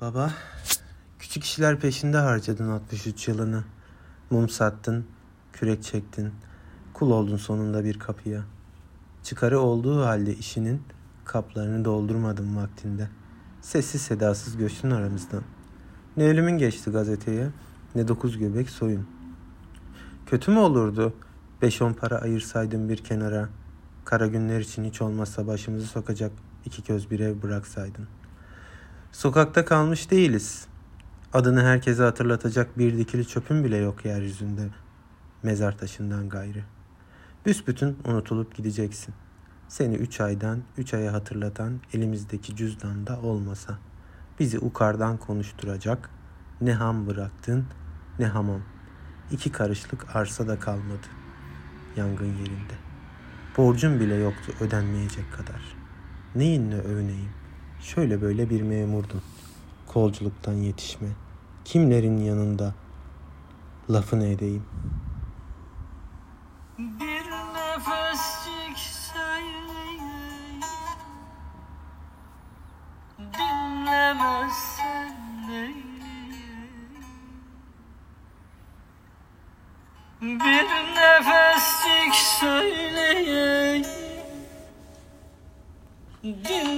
Baba, küçük işler peşinde harcadın 63 yılını. Mum sattın, kürek çektin, kul oldun sonunda bir kapıya. Çıkarı olduğu halde işinin kaplarını doldurmadın vaktinde. Sessiz sedasız göçtün aramızdan. Ne ölümün geçti gazeteye, ne dokuz göbek soyun. Kötü mü olurdu beş on para ayırsaydın bir kenara, kara günler için hiç olmazsa başımızı sokacak iki köz bir ev bıraksaydın. Sokakta kalmış değiliz. Adını herkese hatırlatacak bir dikili çöpün bile yok yeryüzünde mezar taşından gayrı. Büsbütün unutulup gideceksin. Seni üç aydan üç aya hatırlatan elimizdeki cüzdanda olmasa. Bizi ukardan konuşturacak ne ham bıraktın ne hamam. İki karışlık arsa da kalmadı yangın yerinde. Borcum bile yoktu ödenmeyecek kadar. Neyinle övüneyim? Şöyle böyle bir memurdun. Kolculuktan yetişme. Kimlerin yanında lafını edeyim. Bir nefescik söyleyeyim Dinlemezsen neyim Bir nefescik söyleyeyim Dinlemezsen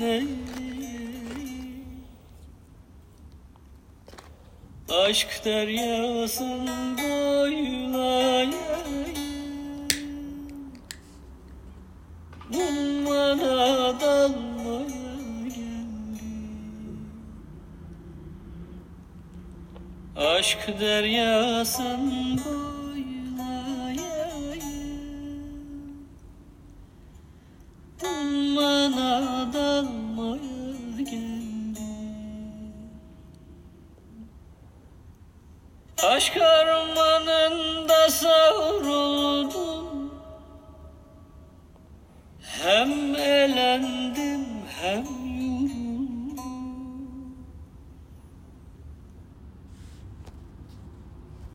neyim Aşk deryasın boylayayım Ummana dalmaya geldim. Aşk deryasın boylayayım Aşk armanında savruldum. Hem elendim hem